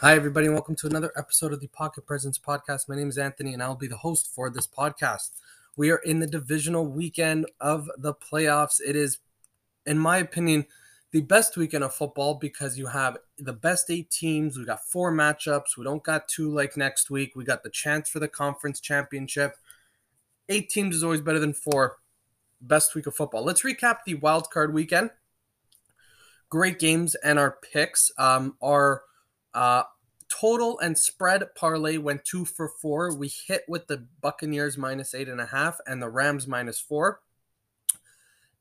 Hi, everybody, and welcome to another episode of the Pocket Presence Podcast. My name is Anthony, and I'll be the host for this podcast. We are in the divisional weekend of the playoffs. It is, in my opinion, the best weekend of football because you have the best eight teams. We got four matchups. We don't got two like next week. We got the chance for the conference championship. Eight teams is always better than four. Best week of football. Let's recap the wild card weekend. Great games and our picks. Um, our uh, total and spread parlay went two for four. We hit with the Buccaneers minus eight and a half and the Rams minus four.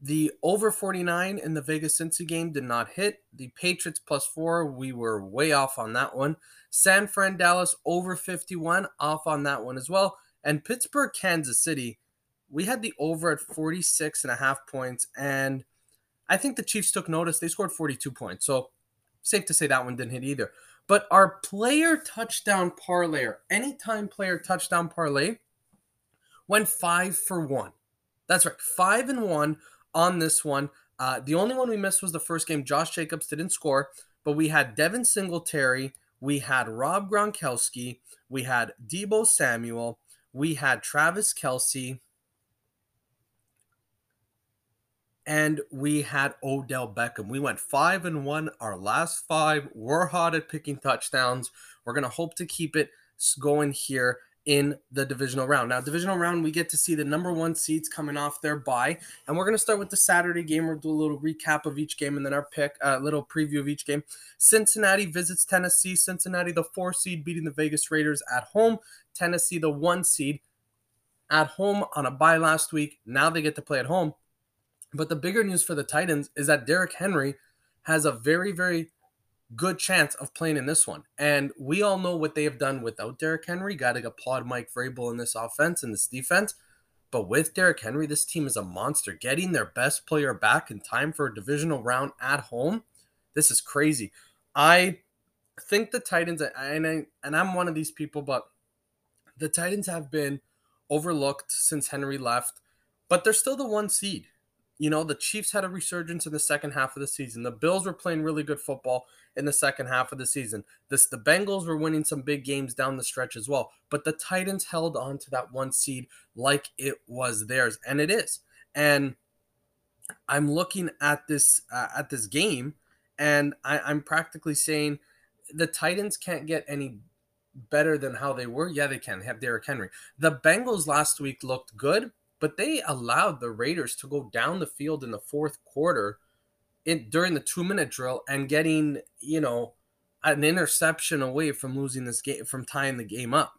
The over 49 in the Vegas Cincy game did not hit. The Patriots plus four, we were way off on that one. San Fran Dallas over 51, off on that one as well. And Pittsburgh Kansas City, we had the over at 46 and a half points. And I think the Chiefs took notice. They scored 42 points. So safe to say that one didn't hit either. But our player touchdown parlay, anytime player touchdown parlay, went five for one. That's right, five and one on this one. Uh, the only one we missed was the first game. Josh Jacobs didn't score, but we had Devin Singletary, we had Rob Gronkowski, we had Deebo Samuel, we had Travis Kelce, and we had Odell Beckham. We went five and one our last five. We're hot at picking touchdowns. We're gonna hope to keep it going here in the divisional round. Now, divisional round, we get to see the number one seeds coming off their bye, and we're gonna start with the Saturday game. We'll do a little recap of each game and then our pick, a uh, little preview of each game. Cincinnati visits Tennessee. Cincinnati, the four seed, beating the Vegas Raiders at home. Tennessee, the one seed, at home on a bye last week. Now they get to play at home but the bigger news for the Titans is that Derrick Henry has a very, very good chance of playing in this one. And we all know what they have done without Derrick Henry. Got to applaud Mike Vrabel in this offense and this defense. But with Derrick Henry, this team is a monster. Getting their best player back in time for a divisional round at home, this is crazy. I think the Titans, and I, and I'm one of these people, but the Titans have been overlooked since Henry left, but they're still the one seed. You know, the Chiefs had a resurgence in the second half of the season. The Bills were playing really good football in the second half of the season. This the Bengals were winning some big games down the stretch as well. But the Titans held on to that one seed like it was theirs, and it is. And I'm looking at this uh, at this game, and I, I'm practically saying the Titans can't get any better than how they were. Yeah, they can. They have Derrick Henry. The Bengals last week looked good, but they allowed the Raiders to go down the field in the fourth quarter in, during the two minute drill and getting, you know, an interception away from losing this game, from tying the game up.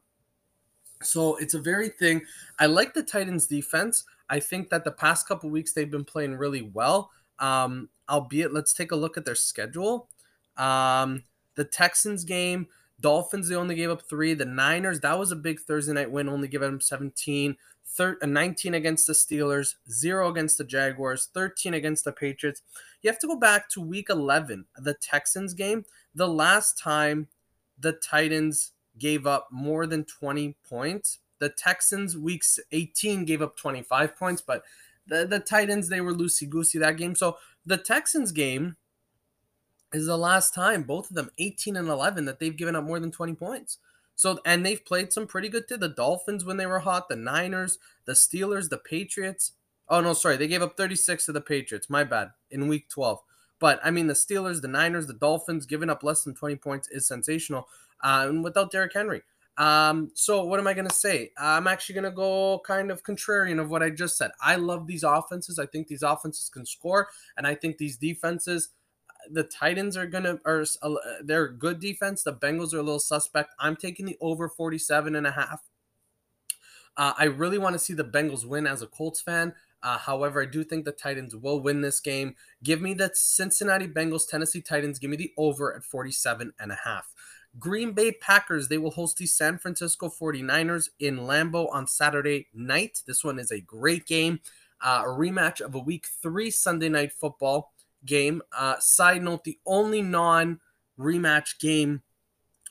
So it's a very thing. I like the Titans defense. I think that the past couple weeks they've been playing really well. Um, albeit, let's take a look at their schedule. Um, the Texans game, Dolphins, they only gave up three. The Niners, that was a big Thursday night win, only giving them 17. Thir- uh, 19 against the Steelers, 0 against the Jaguars, 13 against the Patriots. You have to go back to week 11, the Texans game, the last time the Titans gave up more than 20 points. The Texans, weeks 18, gave up 25 points, but the, the Titans, they were loosey goosey that game. So the Texans game is the last time, both of them, 18 and 11, that they've given up more than 20 points. So and they've played some pretty good too. The Dolphins when they were hot, the Niners, the Steelers, the Patriots. Oh no, sorry, they gave up 36 to the Patriots. My bad. In week 12. But I mean the Steelers, the Niners, the Dolphins giving up less than 20 points is sensational. Uh, and without Derrick Henry. Um, so what am I gonna say? I'm actually gonna go kind of contrarian of what I just said. I love these offenses. I think these offenses can score, and I think these defenses the Titans are gonna are uh, they're good defense. The Bengals are a little suspect. I'm taking the over 47 and a half. Uh, I really want to see the Bengals win as a Colts fan. Uh, however, I do think the Titans will win this game. Give me the Cincinnati Bengals, Tennessee Titans. Give me the over at 47 and a half. Green Bay Packers, they will host the San Francisco 49ers in Lambeau on Saturday night. This one is a great game. Uh, a rematch of a week three Sunday night football game. Uh, side note: the only non-rematch game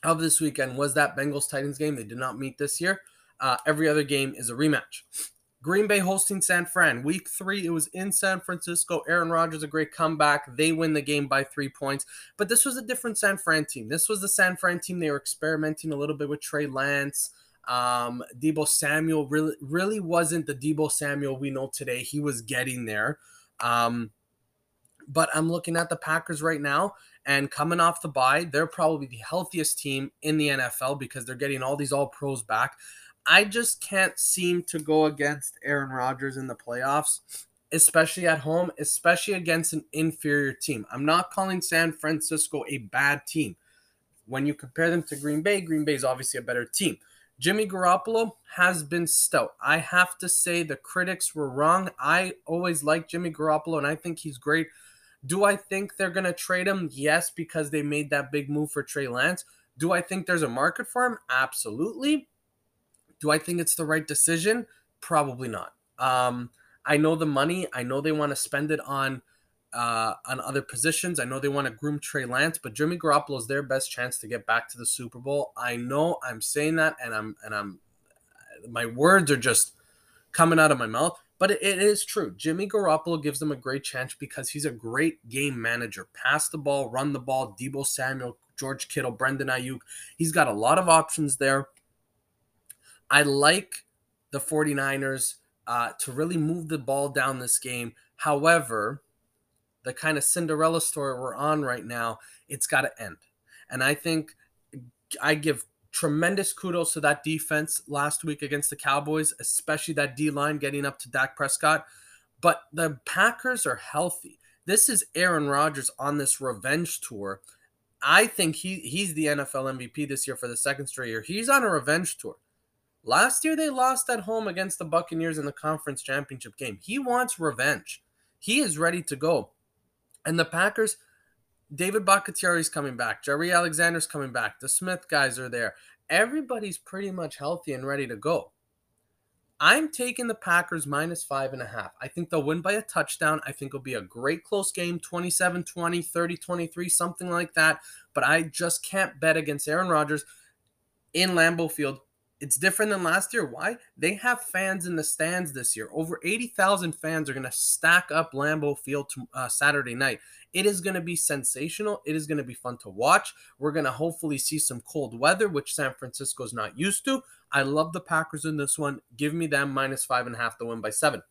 of this weekend was that Bengals Titans game. They did not meet this year. Uh, every other game is a rematch. Green Bay hosting San Fran. Week three, it was in San Francisco. Aaron Rodgers, a great comeback. They win the game by three points. But this was a different San Fran team. This was the San Fran team. They were experimenting a little bit with Trey Lance. Um, Deebo Samuel really, really wasn't the Deebo Samuel we know today. He was getting there. Um, but I'm looking at the Packers right now, and coming off the bye, they're probably the healthiest team in the NFL because they're getting all these all pros back. I just can't seem to go against Aaron Rodgers in the playoffs, especially at home, especially against an inferior team. I'm not calling San Francisco a bad team. When you compare them to Green Bay, Green Bay is obviously a better team. Jimmy Garoppolo has been stout. I have to say the critics were wrong. I always like Jimmy Garoppolo and I think he's great. Do I think they're going to trade him? Yes, because they made that big move for Trey Lance. Do I think there's a market for him? Absolutely. Do I think it's the right decision? Probably not. Um, I know the money. I know they want to spend it on uh, on other positions. I know they want to groom Trey Lance, but Jimmy Garoppolo is their best chance to get back to the Super Bowl. I know I'm saying that, and I'm and I'm my words are just coming out of my mouth, but it, it is true. Jimmy Garoppolo gives them a great chance because he's a great game manager. Pass the ball, run the ball. Deebo Samuel, George Kittle, Brandon Aiyuk. He's got a lot of options there. I like the 49ers uh, to really move the ball down this game. However, the kind of Cinderella story we're on right now, it's got to end. And I think I give tremendous kudos to that defense last week against the Cowboys, especially that D line getting up to Dak Prescott. But the Packers are healthy. This is Aaron Rodgers on this revenge tour. I think he he's the NFL MVP this year for the second straight year. He's on a revenge tour. Last year they lost at home against the Buccaneers in the conference championship game. He wants revenge. He is ready to go. And the Packers, David Bakhtiari's coming back. Jaire Alexander's coming back. The Smith guys are there. Everybody's pretty much healthy and ready to go. I'm taking the Packers minus five and a half. I think they'll win by a touchdown. I think it'll be a great close game 27 20, 30 23, something like that. But I just can't bet against Aaron Rodgers in Lambeau Field it's different than last year. Why? They have fans in the stands this year. Over 80,000 fans are going to stack up Lambeau Field to, uh, Saturday night. It is going to be sensational. It is going to be fun to watch. We're going to hopefully see some cold weather, which San Francisco is not used to. I love the Packers in this one. Give me them minus five and a half to win by seven.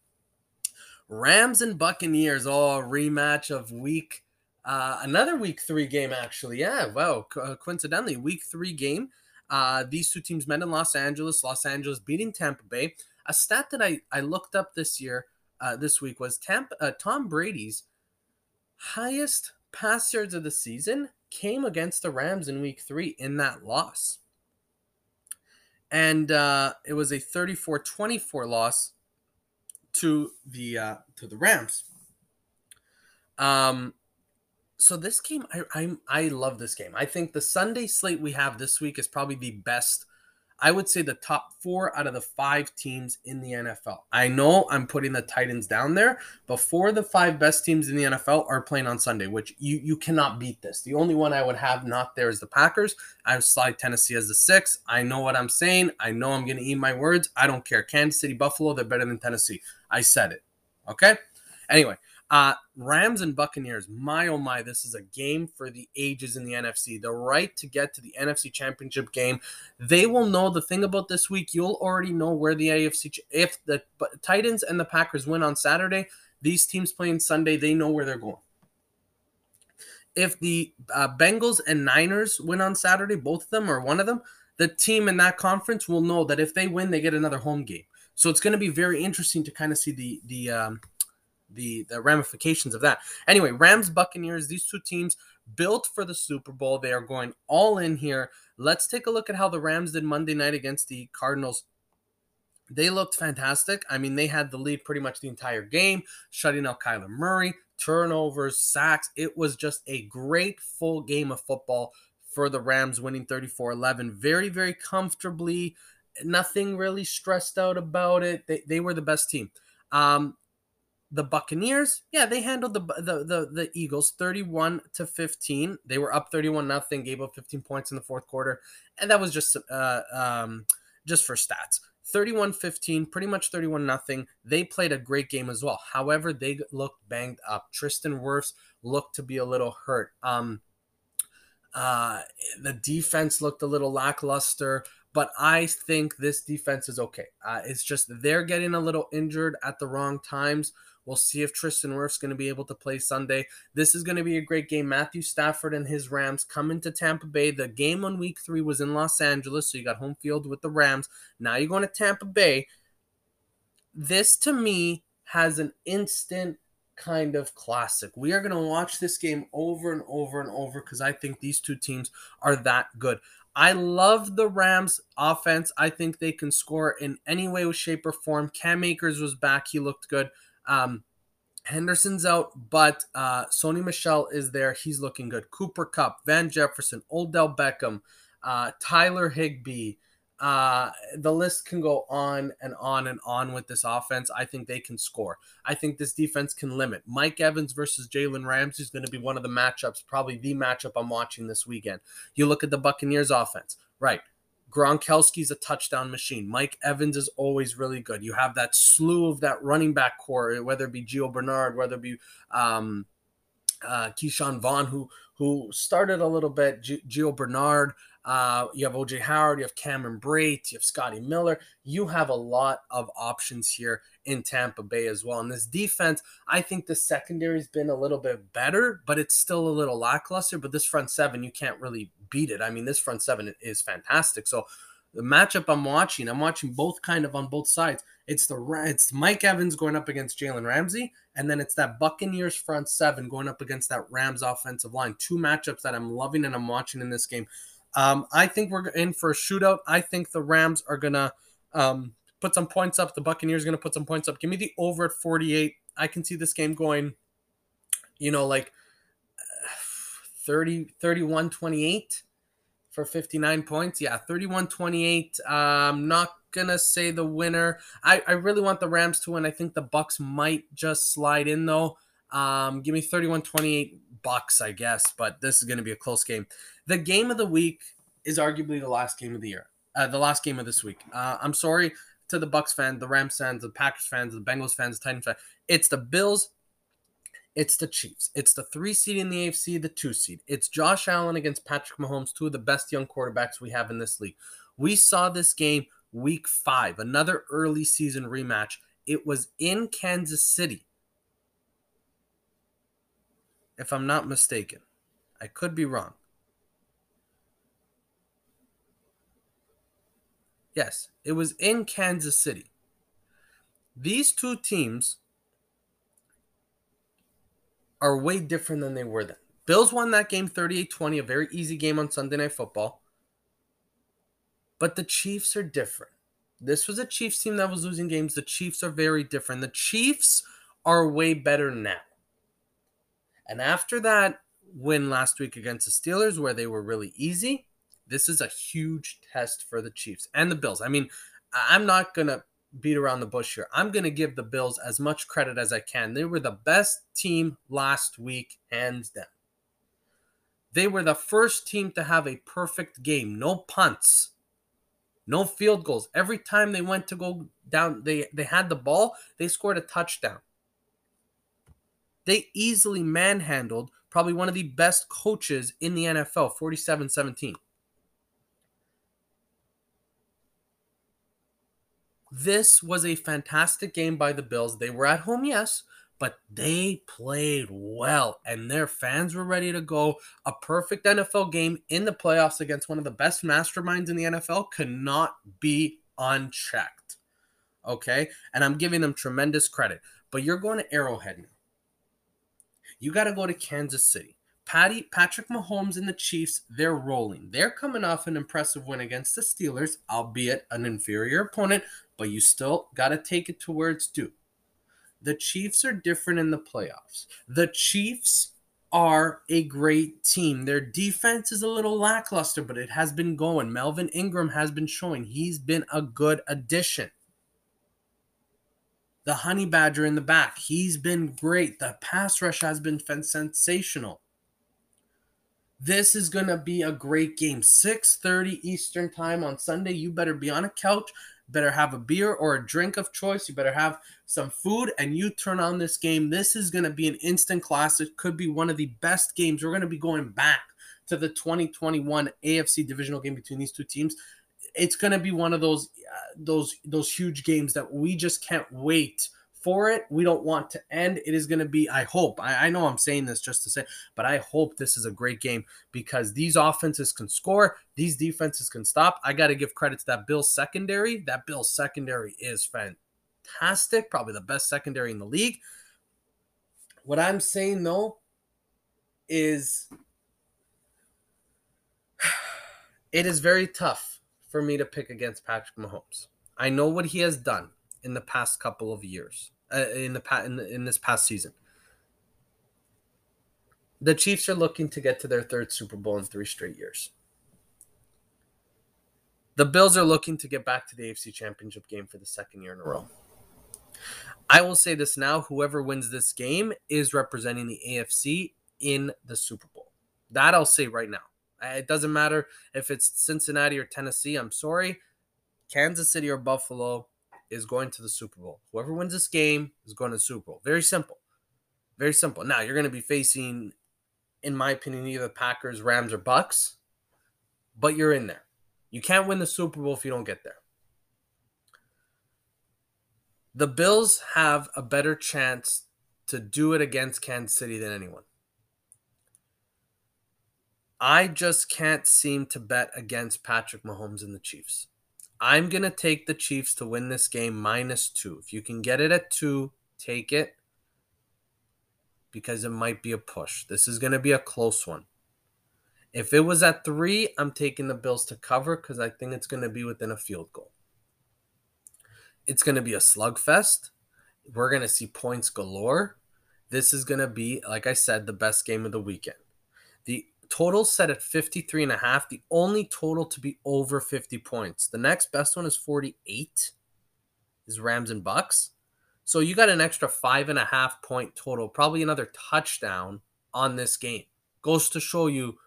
Rams and Buccaneers. Oh, rematch of week. Uh, another week three game, actually. Yeah, wow. Co- coincidentally, week three game. Uh, these two teams met in Los Angeles. Los Angeles beating Tampa Bay. A stat that I, I looked up this year, uh, this week, was Tampa, uh, Tom Brady's highest pass yards of the season came against the Rams in Week Three in that loss, and uh, it was a 34-24 loss to the uh, to the Rams. Um, so this game I, I I love this game. I think the Sunday slate we have this week is probably the best. I would say the top four out of the five teams in the NFL. I know I'm putting the Titans down there, but four of the five best teams in the NFL are playing on Sunday, which you you cannot beat this. The only one I would have not there is the Packers. I would slide Tennessee as the six. I know what I'm saying. I know I'm gonna eat my words. I don't care. Kansas City, Buffalo, they're better than Tennessee. I said it. Okay. Anyway, uh, Rams and Buccaneers, my oh my, this is a game for the ages in the NFC. The right to get to the NFC Championship game. They will know the thing about this week. You'll already know where the AFC, if the Titans and the Packers win on Saturday, these teams playing Sunday, they know where they're going. If the uh, Bengals and Niners win on Saturday, both of them or one of them, the team in that conference will know that if they win, they get another home game. So it's going to be very interesting to kind of see the the um, the the ramifications of that. Anyway, Rams Buccaneers, these two teams built for the Super Bowl. They are going all in here. Let's take a look at how the Rams did Monday night against the Cardinals. They looked fantastic. I mean, they had the lead pretty much the entire game, shutting out Kyler Murray, turnovers, sacks. It was just a great full game of football for the Rams, winning 34 11 very, very comfortably. Nothing really stressed out about it. They, they were the best team. Um, the Buccaneers, yeah, they handled the the the, the Eagles 31 to 15. They were up 31 nothing, gave up 15 points in the fourth quarter, and that was just uh um just for stats. 31 15, pretty much 31 nothing. They played a great game as well. However, they looked banged up. Tristan Wirfs looked to be a little hurt. Um, uh, the defense looked a little lackluster, but I think this defense is okay. Uh, it's just they're getting a little injured at the wrong times. We'll see if Tristan Wirfs going to be able to play Sunday. This is going to be a great game. Matthew Stafford and his Rams come into Tampa Bay. The game on week three was in Los Angeles, so you got home field with the Rams. Now you're going to Tampa Bay. This to me has an instant kind of classic. We are going to watch this game over and over and over because I think these two teams are that good. I love the Rams offense. I think they can score in any way, shape, or form. Cam Akers was back. He looked good. Um, Henderson's out, but uh, Sony Michel is there. He's looking good. Cooper Kupp, Van Jefferson, Odell Beckham, uh, Tyler Higbee. Uh, the list can go on and on and on with this offense. I think they can score. I think this defense can limit. Mike Evans versus Jalen Ramsey is going to be one of the matchups, probably the matchup I'm watching this weekend. You look at the Buccaneers offense, right? Gronkowski's a touchdown machine. Mike Evans is always really good. You have that slew of that running back corps, whether it be Gio Bernard, whether it be um, uh, Ke'Shawn Vaughn, who who started a little bit. G- Gio Bernard. Uh, you have OJ Howard. You have Cameron Brate. You have Scotty Miller. You have a lot of options here in Tampa Bay as well. And this defense, I think the secondary has been a little bit better, but it's still a little lackluster. But this front seven, you can't really beat it. I mean, this front seven is fantastic. So the matchup I'm watching, I'm watching both kind of on both sides. It's the it's Mike Evans going up against Jalen Ramsey, and then it's that Buccaneers front seven going up against that Rams offensive line. Two matchups that I'm loving and I'm watching in this game. Um, I think we're in for a shootout. I think the Rams are gonna um, put some points up. The Buccaneers gonna put some points up. Give me the over at 48. I can see this game going, you know, like 30, 31 28 for 59 points. Yeah, 31 28. I'm not gonna say the winner. I, I really want the Rams to win. I think the Bucks might just slide in though. Um, give me 31 28 Bucks, I guess, but this is gonna be a close game. The game of the week is arguably the last game of the year. Uh, the last game of this week. Uh, I'm sorry to the Bucks fans, the Rams fans, the Packers fans, the Bengals fans, the Titans fans. It's the Bills it's the Chiefs. It's the three seed in the AFC, the two seed. It's Josh Allen against Patrick Mahomes, two of the best young quarterbacks we have in this league. We saw this game week five, another early season rematch. It was in Kansas City, if I'm not mistaken. I could be wrong. Yes, it was in Kansas City. These two teams are way different than they were then. Bills won that game 38 20, a very easy game on Sunday Night Football. But the Chiefs are different. This was a Chiefs team that was losing games. The Chiefs are very different. The Chiefs are way better now. And after that win last week against the Steelers, where they were really easy, this is a huge test for the Chiefs and the Bills. I mean, I'm not going to beat around the bush here. I'm going to give the Bills as much credit as I can. They were the best team last week, hands down. They were the first team to have a perfect game, no punts, no field goals. Every time they went to go down, they, they had the ball, they scored a touchdown. They easily manhandled probably one of the best coaches in the NFL, 47 17. This was a fantastic game by the Bills. They were at home, yes, but they played well and their fans were ready to go. A perfect NFL game in the playoffs against one of the best masterminds in the NFL cannot be unchecked. Okay? And I'm giving them tremendous credit. But you're going to Arrowhead now. You got to go to Kansas City. Patty, Patrick Mahomes and the Chiefs, they're rolling. They're coming off an impressive win against the Steelers, albeit an inferior opponent, but you still got to take it to where it's due. The Chiefs are different in the playoffs. The Chiefs are a great team. Their defense is a little lackluster, but it has been going. Melvin Ingram has been showing he's been a good addition. The Honey Badger in the back, he's been great. The pass rush has been sensational. This is going to be a great game. 6:30 Eastern Time on Sunday. You better be on a couch better have a beer or a drink of choice. You better have some food and you turn on this game. This is going to be an instant classic. Could be one of the best games. We're going to be going back to the 2021 AFC divisional game between these two teams. It's going to be one of those those those huge games that we just can't wait for it. We don't want to end. It is going to be, I hope, I, I, know I'm saying this just to say, but I hope this is a great game because these offenses can score, these defenses can stop. I got to give credit to that Bills secondary. That Bills secondary is fantastic, probably the best secondary in the league. What I'm saying though is it is very tough for me to pick against Patrick Mahomes. I know what he has done in the past couple of years, uh, in the in, in this past season. The Chiefs are looking to get to their third Super Bowl in three straight years. The Bills are looking to get back to the AFC Championship game for the second year in a row. I will say this now whoever wins this game is representing the AFC in the Super Bowl. That I'll say right now. Uh, it doesn't matter if it's Cincinnati or Tennessee. I'm sorry. Kansas City or Buffalo is going to the Super Bowl. Whoever wins this game is going to the Super Bowl. Very simple. Very simple. Now you're going to be facing, in my opinion, either Packers, Rams, or Bucks, but you're in there. You can't win the Super Bowl if you don't get there. The Bills have a better chance to do it against Kansas City than anyone. I just can't seem to bet against Patrick Mahomes and the Chiefs. I'm going to take the Chiefs to win this game minus two. If you can get it at two, take it because it might be a push. This is going to be a close one. If it was at three, I'm taking the Bills to cover because I think it's going to be within a field goal. It's going to be a slugfest. We're going to see points galore. This is going to be, like I said, the best game of the weekend. The total set at 53 and a half. The only total to be over 50 points. The next best one is 48 is rams and bucks. So you got an extra five and a half point total probably another touchdown on this game. Goes to show you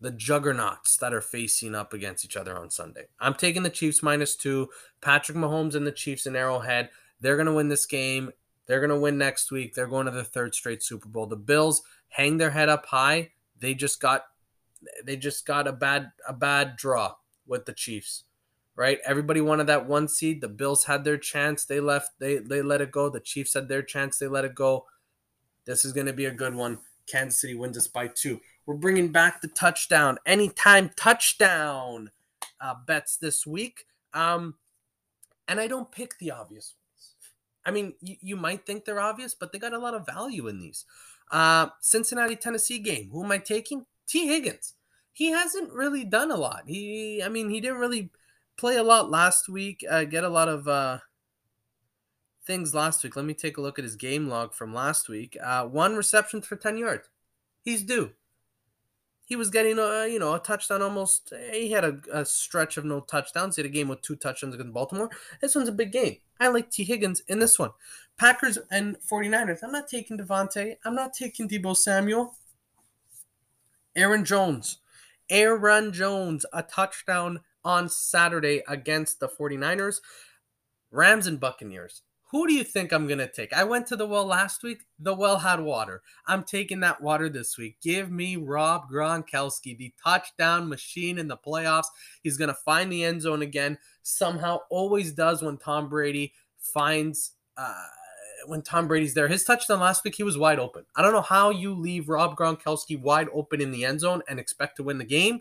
the juggernauts that are facing up against each other on sunday. I'm taking the chiefs minus two. Patrick mahomes and the chiefs in arrowhead they're going to win this game they're going to win next week. They're going to the third straight Super Bowl. The Bills hang their head up high. They just got they just got a bad a bad draw with the Chiefs. Right? Everybody wanted that one seed. The Bills had their chance. They left. They they let it go. The Chiefs had their chance. They let it go. This is going to be a good one. Kansas City wins us by two. We're bringing back the touchdown, anytime touchdown uh, bets this week. Um, and I don't pick the obvious I mean, you, you might think they're obvious, but they got a lot of value in these. Uh, Cincinnati, Tennessee game. Who am I taking? T. Higgins. He hasn't really done a lot. He, I mean, he didn't really play a lot last week. Uh, get a lot of uh, things last week. Let me take a look at his game log from last week. Uh, one reception for ten yards. He's due he was getting a you know a touchdown almost. Eh, he had a, a, stretch of no touchdowns. He had a game with two touchdowns against Baltimore. This one's a big game. I like T Higgins in this one. Packers and 49ers. I'm not taking Davante. I'm not taking Deebo Samuel. Aaron Jones. Aaron Jones, a touchdown on Saturday against the 49ers. Rams and Buccaneers. Who do you think I'm going to take? I went to the well last week. The well had water. I'm taking that water this week. Give me Rob Gronkowski, the touchdown machine in the playoffs. He's going to find the end zone again. Somehow, always does when Tom Brady finds. Uh, when Tom Brady's there, his touchdown last week, he was wide open. I don't know how you leave Rob Gronkowski wide open in the end zone and expect to win the game.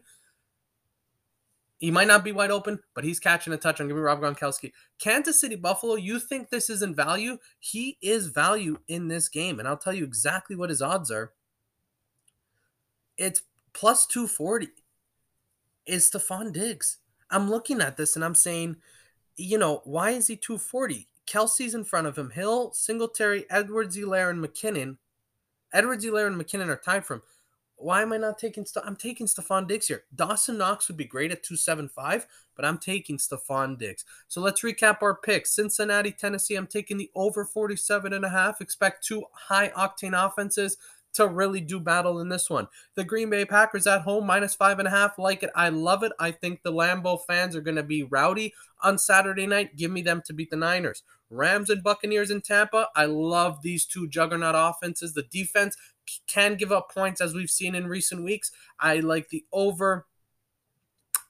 He might not be wide open, but he's catching a touch on. Give me Rob Gronkowski. Kansas City Buffalo, you think this isn't value? He is value in this game. And I'll tell you exactly what his odds are. It's plus 240 is Stefon Diggs. I'm looking at this and I'm saying, you know, why is he 240? Kelce's in front of him. Hill, Singletary, Edwards-Helaire, and McKinnon. Edwards-Helaire, and McKinnon are tied for him. Why am I not taking? St- I'm taking Stefon Diggs here. Dawson Knox would be great at 275, but I'm taking Stefon Diggs. So let's recap our picks. Cincinnati, Tennessee. I'm taking the over 47 and a half. Expect two high octane offenses to really do battle in this one. The Green Bay Packers at home, minus five and a half. Like it. I love it. I think the Lambeau fans are going to be rowdy on Saturday night. Give me them to beat the Niners. Rams and Buccaneers in Tampa. I love these two juggernaut offenses. The defense can give up points as we've seen in recent weeks. I like the over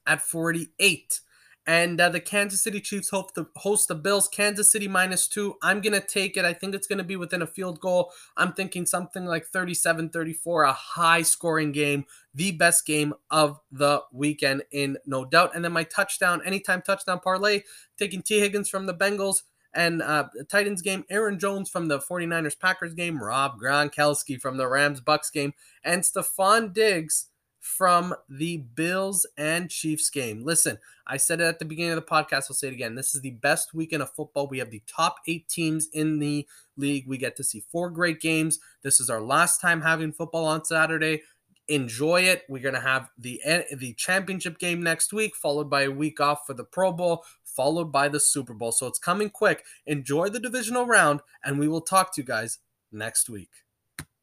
at 48. And uh, the Kansas City Chiefs hope to host the Bills. Kansas City minus two. I'm going to take it. I think it's going to be within a field goal. I'm thinking something like 37 34, a high scoring game, the best game of the weekend, in no doubt. And then my touchdown, anytime touchdown parlay, taking T. Higgins from the Bengals and uh, Titans game, Aaron Jones from the 49ers Packers game, Rob Gronkowski from the Rams Bucks game, and Stefon Diggs from the Bills and Chiefs game. Listen, I said it at the beginning of the podcast. I'll say it again. This is the best weekend of football. We have the top eight teams in the league. We get to see four great games. This is our last time having football on Saturday. Enjoy it. We're gonna have the the championship game next week, followed by a week off for the Pro Bowl, followed by the Super Bowl. So it's coming quick. Enjoy the divisional round, and we will talk to you guys next week.